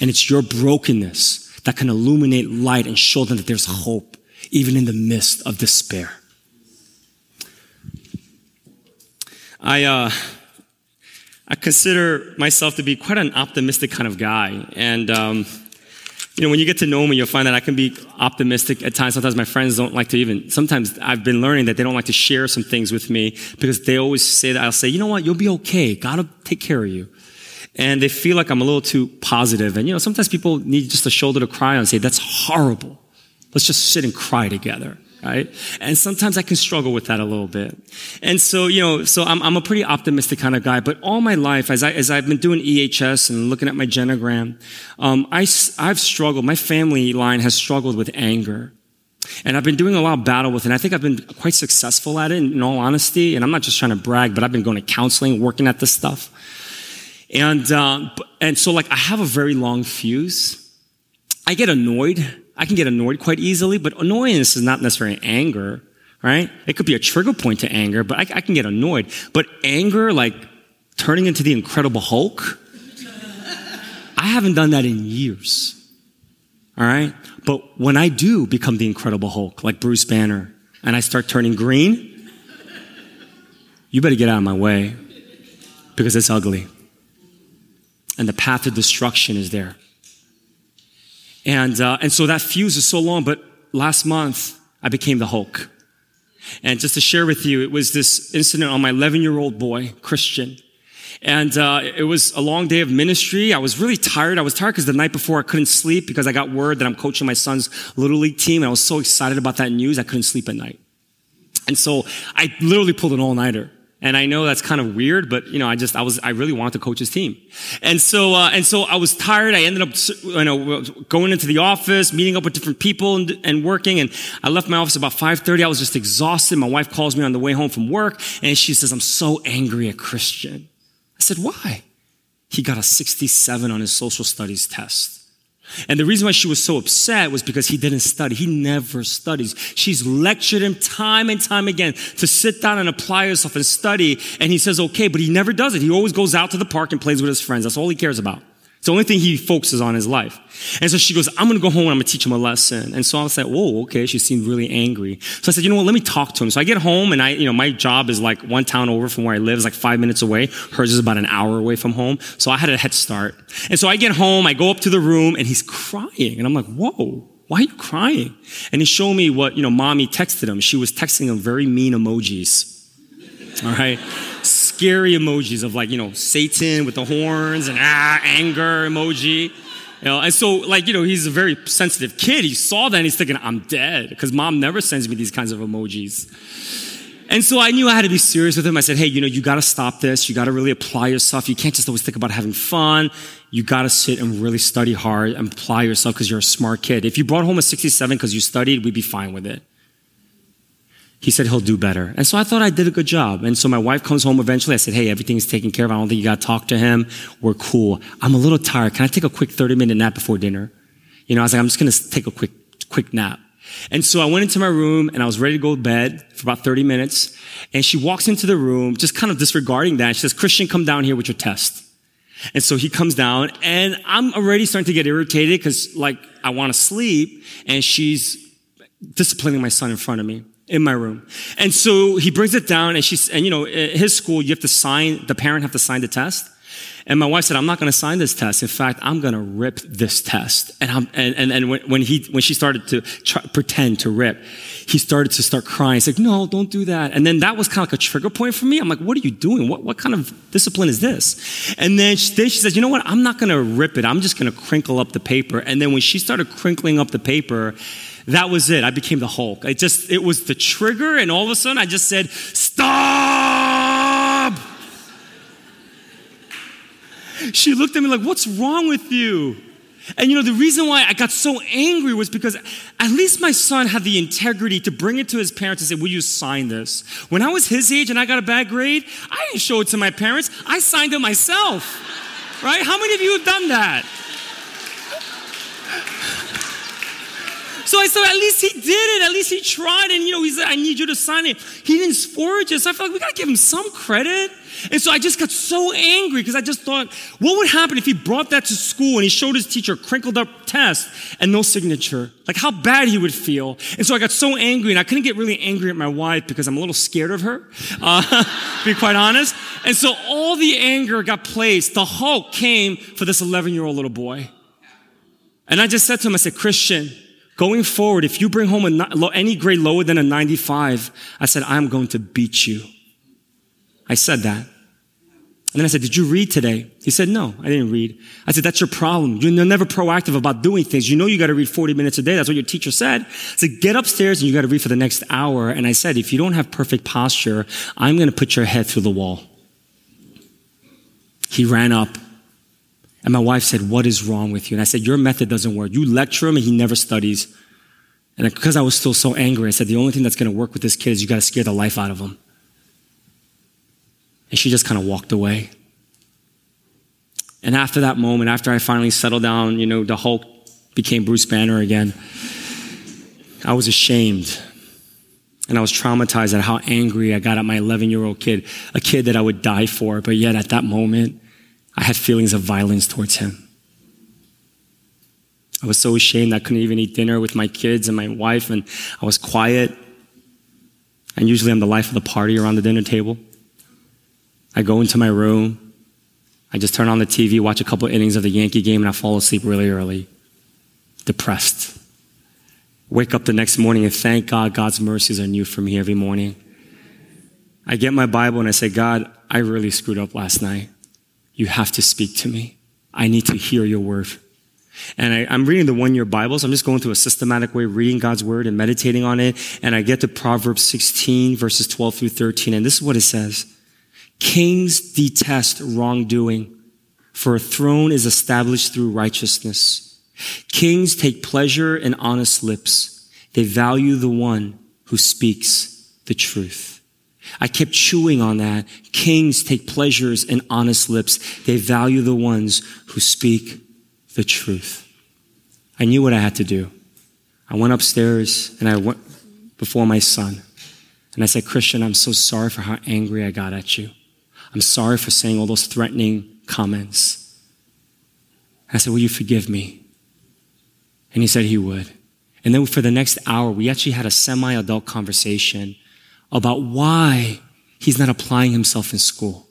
And it's your brokenness that can illuminate light and show them that there's hope, even in the midst of despair. I, uh, I consider myself to be quite an optimistic kind of guy. And, um, you know, when you get to know me, you'll find that I can be optimistic at times. Sometimes my friends don't like to even, sometimes I've been learning that they don't like to share some things with me because they always say that I'll say, you know what, you'll be okay. God will take care of you and they feel like I'm a little too positive. And you know, sometimes people need just a shoulder to cry on and say, that's horrible. Let's just sit and cry together. Right? And sometimes I can struggle with that a little bit. And so, you know, so I'm, I'm a pretty optimistic kind of guy, but all my life, as I, as I've been doing EHS and looking at my genogram, um, I, I've struggled, my family line has struggled with anger. And I've been doing a lot of battle with it. And I think I've been quite successful at it, in all honesty. And I'm not just trying to brag, but I've been going to counseling, working at this stuff. And, uh, and so like I have a very long fuse. I get annoyed. I can get annoyed quite easily, but annoyance is not necessarily anger, right? It could be a trigger point to anger, but I, I can get annoyed. But anger, like turning into the Incredible Hulk, I haven't done that in years. All right? But when I do become the Incredible Hulk, like Bruce Banner, and I start turning green, you better get out of my way because it's ugly and the path of destruction is there. And, uh, and so that fuse is so long, but last month I became the Hulk. And just to share with you, it was this incident on my 11 year old boy, Christian. And uh, it was a long day of ministry. I was really tired. I was tired because the night before I couldn't sleep because I got word that I'm coaching my son's little league team. And I was so excited about that news, I couldn't sleep at night. And so I literally pulled an all nighter. And I know that's kind of weird, but you know, I just, I was, I really wanted to coach his team. And so, uh, and so I was tired. I ended up, you know, going into the office, meeting up with different people and, and working. And I left my office about 5.30. I was just exhausted. My wife calls me on the way home from work and she says, I'm so angry at Christian. I said, why? He got a 67 on his social studies test. And the reason why she was so upset was because he didn't study. He never studies. She's lectured him time and time again to sit down and apply himself and study. And he says, okay, but he never does it. He always goes out to the park and plays with his friends. That's all he cares about. The only thing he focuses on is life. And so she goes, I'm going to go home and I'm going to teach him a lesson. And so I was like, whoa, okay. She seemed really angry. So I said, you know what? Let me talk to him. So I get home and I, you know, my job is like one town over from where I live. It's like five minutes away. Hers is about an hour away from home. So I had a head start. And so I get home, I go up to the room and he's crying. And I'm like, whoa. Why are you crying? And he showed me what, you know, mommy texted him. She was texting him very mean emojis. All right scary emojis of like, you know, Satan with the horns and ah, anger emoji. You know, and so like, you know, he's a very sensitive kid. He saw that and he's thinking, I'm dead because mom never sends me these kinds of emojis. And so I knew I had to be serious with him. I said, hey, you know, you got to stop this. You got to really apply yourself. You can't just always think about having fun. You got to sit and really study hard and apply yourself because you're a smart kid. If you brought home a 67 because you studied, we'd be fine with it he said he'll do better. And so I thought I did a good job. And so my wife comes home eventually. I said, Hey, everything's taken care of. I don't think you got to talk to him. We're cool. I'm a little tired. Can I take a quick 30 minute nap before dinner? You know, I was like, I'm just going to take a quick, quick nap. And so I went into my room and I was ready to go to bed for about 30 minutes. And she walks into the room, just kind of disregarding that. She says, Christian, come down here with your test. And so he comes down and I'm already starting to get irritated because like I want to sleep and she's disciplining my son in front of me in my room. And so he brings it down and she's, and you know, his school, you have to sign, the parent have to sign the test. And my wife said, I'm not going to sign this test. In fact, I'm going to rip this test. And, I'm, and, and, and when, when he, when she started to pretend to rip, he started to start crying. He's like, no, don't do that. And then that was kind of like a trigger point for me. I'm like, what are you doing? What, what kind of discipline is this? And then she, then she says, you know what? I'm not going to rip it. I'm just going to crinkle up the paper. And then when she started crinkling up the paper, that was it. I became the Hulk. I just, it was the trigger, and all of a sudden I just said, Stop! She looked at me like, What's wrong with you? And you know, the reason why I got so angry was because at least my son had the integrity to bring it to his parents and say, Will you sign this? When I was his age and I got a bad grade, I didn't show it to my parents, I signed it myself. Right? How many of you have done that? So I said, at least he did it. At least he tried. And, you know, he said, I need you to sign it. He didn't forge it. So I felt like we got to give him some credit. And so I just got so angry because I just thought, what would happen if he brought that to school and he showed his teacher a crinkled up test and no signature? Like how bad he would feel. And so I got so angry and I couldn't get really angry at my wife because I'm a little scared of her, uh, to be quite honest. And so all the anger got placed. The Hulk came for this 11 year old little boy. And I just said to him, I said, Christian, Going forward, if you bring home a, any grade lower than a 95, I said, I'm going to beat you. I said that. And then I said, Did you read today? He said, No, I didn't read. I said, That's your problem. You're never proactive about doing things. You know you got to read 40 minutes a day. That's what your teacher said. Said, Get upstairs and you got to read for the next hour. And I said, If you don't have perfect posture, I'm going to put your head through the wall. He ran up and my wife said, What is wrong with you? And I said, Your method doesn't work. You lecture him and he never studies. And because I was still so angry, I said, The only thing that's going to work with this kid is you got to scare the life out of him. And she just kind of walked away. And after that moment, after I finally settled down, you know, the Hulk became Bruce Banner again. I was ashamed. And I was traumatized at how angry I got at my 11 year old kid, a kid that I would die for. But yet at that moment, I had feelings of violence towards him. I was so ashamed I couldn't even eat dinner with my kids and my wife, and I was quiet. And usually I'm the life of the party around the dinner table. I go into my room, I just turn on the TV, watch a couple innings of the Yankee game, and I fall asleep really early, depressed. Wake up the next morning and thank God God's mercies are new for me every morning. I get my Bible and I say, God, I really screwed up last night. You have to speak to me. I need to hear your word. And I, am reading the one year Bibles. I'm just going through a systematic way, reading God's word and meditating on it. And I get to Proverbs 16, verses 12 through 13. And this is what it says Kings detest wrongdoing, for a throne is established through righteousness. Kings take pleasure in honest lips. They value the one who speaks the truth. I kept chewing on that. Kings take pleasures in honest lips. They value the ones who speak the truth. I knew what I had to do. I went upstairs and I went before my son. And I said, Christian, I'm so sorry for how angry I got at you. I'm sorry for saying all those threatening comments. I said, Will you forgive me? And he said he would. And then for the next hour, we actually had a semi adult conversation about why he's not applying himself in school.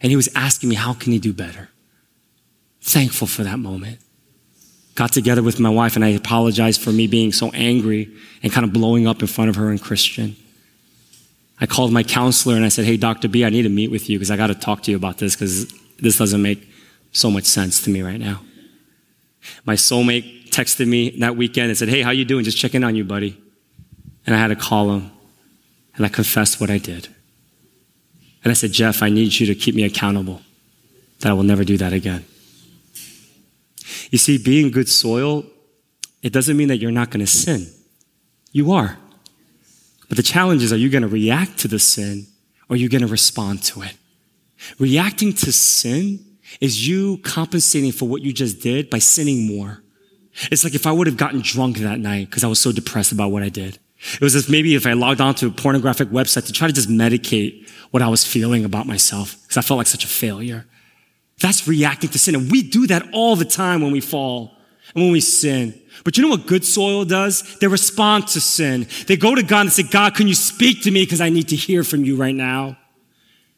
And he was asking me, How can he do better? Thankful for that moment. Got together with my wife and I apologized for me being so angry and kind of blowing up in front of her and Christian. I called my counselor and I said, Hey, Dr. B, I need to meet with you because I got to talk to you about this because this doesn't make so much sense to me right now. My soulmate texted me that weekend and said, Hey, how you doing? Just checking on you, buddy. And I had to call him and I confessed what I did. And I said, Jeff, I need you to keep me accountable that I will never do that again. You see, being good soil, it doesn't mean that you're not going to sin. You are. But the challenge is, are you going to react to the sin or are you going to respond to it? Reacting to sin is you compensating for what you just did by sinning more. It's like if I would have gotten drunk that night because I was so depressed about what I did. It was as maybe if I logged onto a pornographic website to try to just medicate what I was feeling about myself because I felt like such a failure. That's reacting to sin. And we do that all the time when we fall and when we sin. But you know what good soil does? They respond to sin. They go to God and say, God, can you speak to me? Because I need to hear from you right now.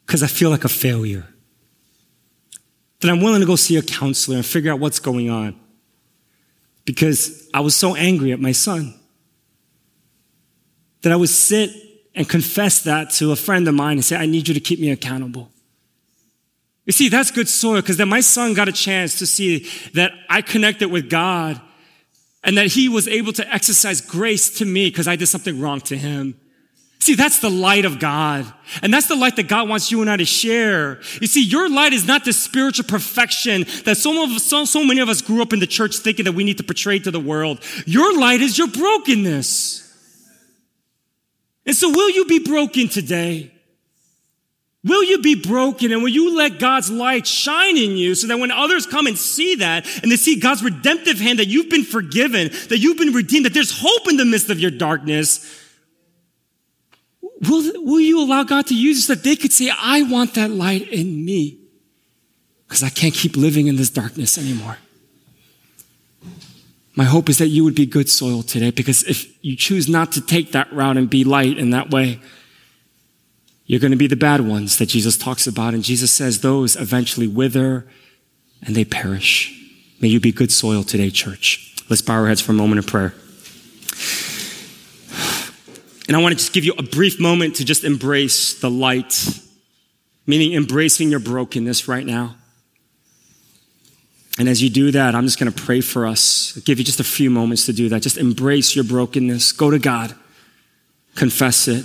Because I feel like a failure. Then I'm willing to go see a counselor and figure out what's going on. Because I was so angry at my son that I would sit and confess that to a friend of mine and say, I need you to keep me accountable. You see, that's good soil because then my son got a chance to see that I connected with God and that he was able to exercise grace to me because I did something wrong to him. See, that's the light of God. And that's the light that God wants you and I to share. You see, your light is not the spiritual perfection that so, of, so, so many of us grew up in the church thinking that we need to portray to the world. Your light is your brokenness. And so will you be broken today? Will you be broken and will you let God's light shine in you so that when others come and see that and they see God's redemptive hand that you've been forgiven, that you've been redeemed, that there's hope in the midst of your darkness, will, will you allow God to use you so that they could say, I want that light in me because I can't keep living in this darkness anymore. My hope is that you would be good soil today because if you choose not to take that route and be light in that way, you're going to be the bad ones that Jesus talks about. And Jesus says those eventually wither and they perish. May you be good soil today, church. Let's bow our heads for a moment of prayer. And I want to just give you a brief moment to just embrace the light, meaning embracing your brokenness right now. And as you do that, I'm just going to pray for us. I'll give you just a few moments to do that. Just embrace your brokenness. Go to God. Confess it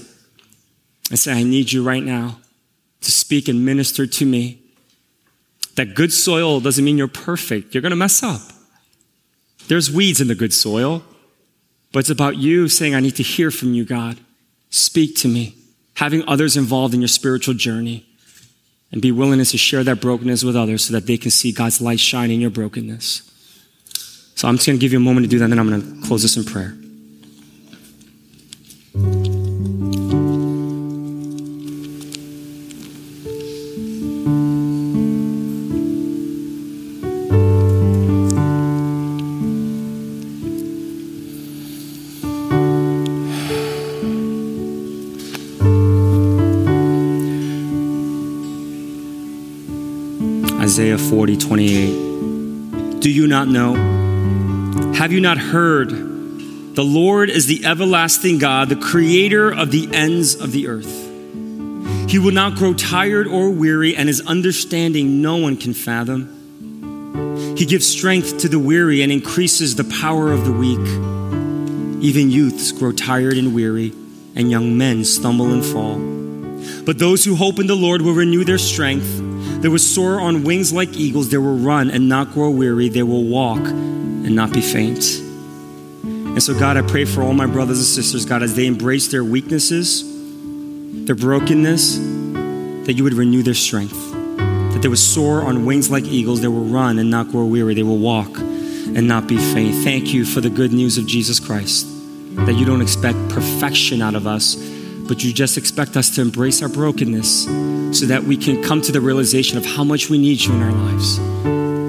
and say, I need you right now to speak and minister to me. That good soil doesn't mean you're perfect. You're going to mess up. There's weeds in the good soil, but it's about you saying, I need to hear from you, God. Speak to me. Having others involved in your spiritual journey and be willingness to share that brokenness with others so that they can see God's light shine in your brokenness. So I'm just going to give you a moment to do that, and then I'm going to close this in prayer. Do not know? Have you not heard? The Lord is the everlasting God, the creator of the ends of the earth. He will not grow tired or weary, and his understanding no one can fathom. He gives strength to the weary and increases the power of the weak. Even youths grow tired and weary, and young men stumble and fall. But those who hope in the Lord will renew their strength. They will soar on wings like eagles. They will run and not grow weary. They will walk and not be faint. And so, God, I pray for all my brothers and sisters, God, as they embrace their weaknesses, their brokenness, that you would renew their strength. That they would soar on wings like eagles. They will run and not grow weary. They will walk and not be faint. Thank you for the good news of Jesus Christ. That you don't expect perfection out of us, but you just expect us to embrace our brokenness so that we can come to the realization of how much we need you in our lives.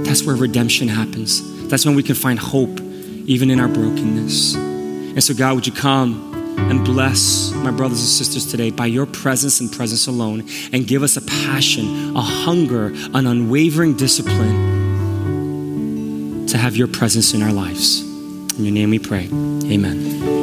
That's where redemption happens. That's when we can find hope even in our brokenness. And so, God, would you come and bless my brothers and sisters today by your presence and presence alone and give us a passion, a hunger, an unwavering discipline to have your presence in our lives. In your name we pray. Amen.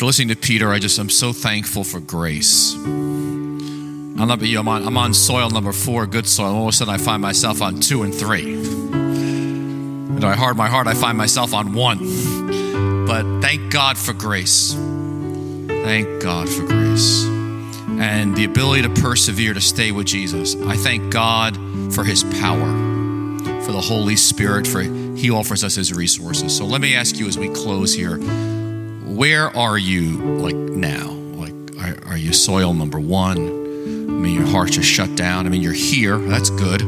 Listening to Peter, I just, I'm so thankful for grace. I know you, I'm on, I'm on soil number four, good soil. All of a sudden, I find myself on two and three. And I hard my heart, I find myself on one. But thank God for grace. Thank God for grace. And the ability to persevere, to stay with Jesus. I thank God for his power, for the Holy Spirit, for he offers us his resources. So let me ask you as we close here where are you like now? Like, are, are, you soil number one? I mean, your heart's just shut down. I mean, you're here. That's good.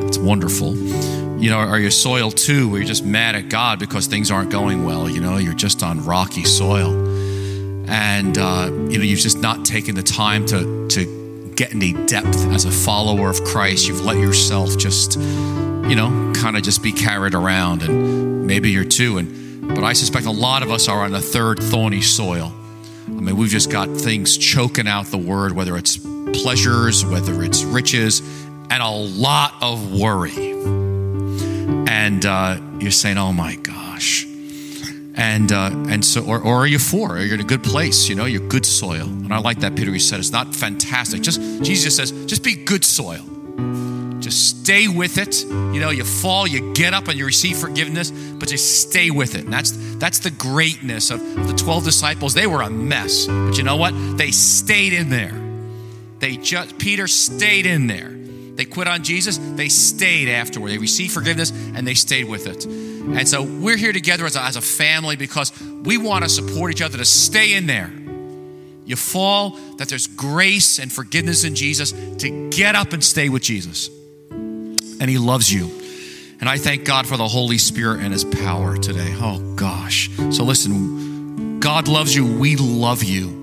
That's wonderful. You know, are you soil two where you're just mad at God because things aren't going well? You know, you're just on rocky soil. And, uh, you know, you've just not taken the time to, to get any depth as a follower of Christ. You've let yourself just, you know, kind of just be carried around. And maybe you're two. And, but I suspect a lot of us are on the third thorny soil. I mean, we've just got things choking out the word, whether it's pleasures, whether it's riches, and a lot of worry. And uh, you're saying, "Oh my gosh," and uh, and so, or, or are you four? You're in a good place, you know, you're good soil. And I like that Peter. He said, "It's not fantastic. Just Jesus says, just be good soil." Just stay with it. You know, you fall, you get up, and you receive forgiveness, but just stay with it. And that's that's the greatness of the 12 disciples. They were a mess, but you know what? They stayed in there. They just Peter stayed in there. They quit on Jesus, they stayed afterward. They received forgiveness and they stayed with it. And so we're here together as a, as a family because we want to support each other to stay in there. You fall, that there's grace and forgiveness in Jesus to get up and stay with Jesus and He loves you. And I thank God for the Holy Spirit and His power today. Oh, gosh. So listen, God loves you. We love you.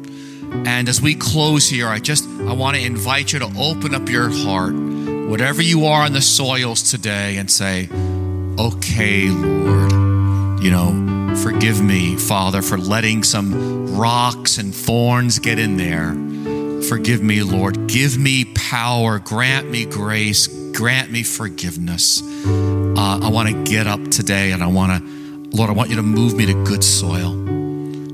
And as we close here, I just I want to invite you to open up your heart, whatever you are on the soils today, and say, "Okay, Lord, you know, forgive me, Father, for letting some rocks and thorns get in there. Forgive me, Lord. Give me power. Grant me grace grant me forgiveness. Uh, I want to get up today and I want to, Lord, I want you to move me to good soil.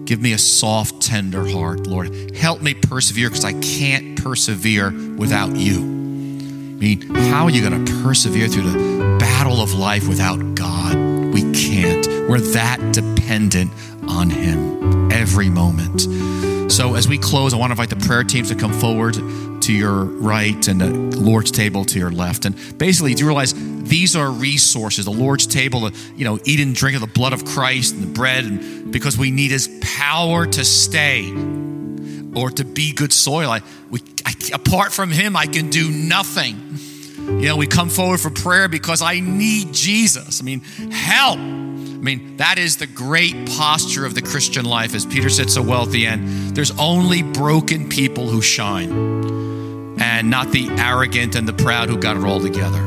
Give me a soft, tender heart, Lord. Help me persevere because I can't persevere without you. I mean, how are you going to persevere through the battle of life without God? We can't. We're that dependent on Him every moment. So, as we close, I want to invite the prayer teams to come forward to your right and the Lord's table to your left. And basically, do you realize these are resources? The Lord's table, uh, you know, eat and drink of the blood of Christ and the bread, and because we need His power to stay or to be good soil. I, we, I, apart from Him, I can do nothing. You know, we come forward for prayer because I need Jesus. I mean, help. I mean, that is the great posture of the Christian life, as Peter said so well at the end. There's only broken people who shine, and not the arrogant and the proud who got it all together.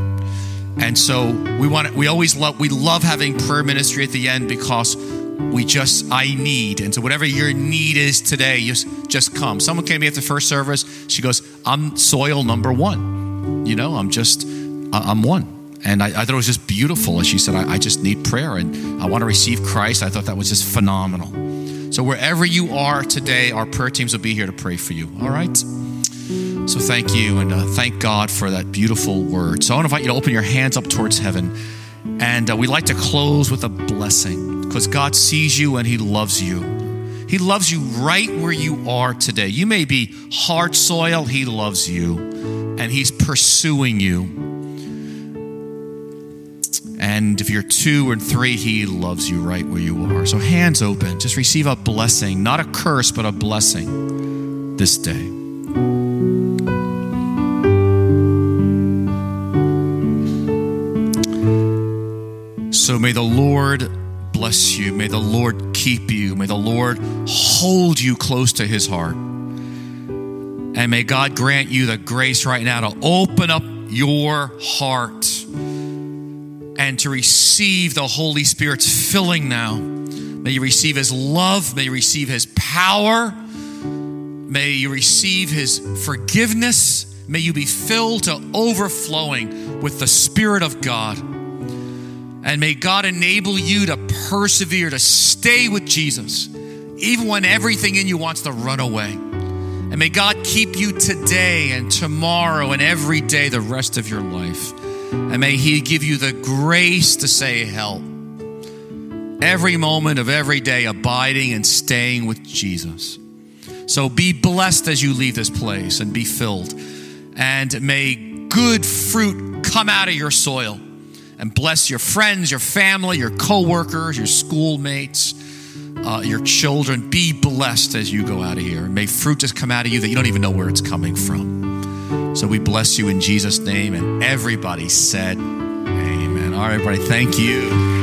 And so we want we always love we love having prayer ministry at the end because we just I need. And so whatever your need is today, just just come. Someone came to me at the first service. She goes, "I'm soil number one. You know, I'm just I'm one." And I, I thought it was just beautiful And she said, I, I just need prayer and I want to receive Christ. I thought that was just phenomenal. So, wherever you are today, our prayer teams will be here to pray for you. All right? So, thank you and uh, thank God for that beautiful word. So, I want to invite you to open your hands up towards heaven. And uh, we like to close with a blessing because God sees you and He loves you. He loves you right where you are today. You may be hard soil, He loves you, and He's pursuing you. And if you're two and three, He loves you right where you are. So, hands open. Just receive a blessing, not a curse, but a blessing this day. So, may the Lord bless you. May the Lord keep you. May the Lord hold you close to His heart. And may God grant you the grace right now to open up your heart and to receive the Holy Spirit's filling now. May you receive His love. May you receive His power. May you receive His forgiveness. May you be filled to overflowing with the Spirit of God. And may God enable you to persevere, to stay with Jesus, even when everything in you wants to run away. And may God keep you today and tomorrow and every day the rest of your life. And may He give you the grace to say help. Every moment of every day, abiding and staying with Jesus. So be blessed as you leave this place and be filled. And may good fruit come out of your soil and bless your friends, your family, your coworkers, your schoolmates, uh, your children. Be blessed as you go out of here. May fruit just come out of you that you don't even know where it's coming from. So we bless you in Jesus' name. And everybody said, Amen. All right, everybody, thank you.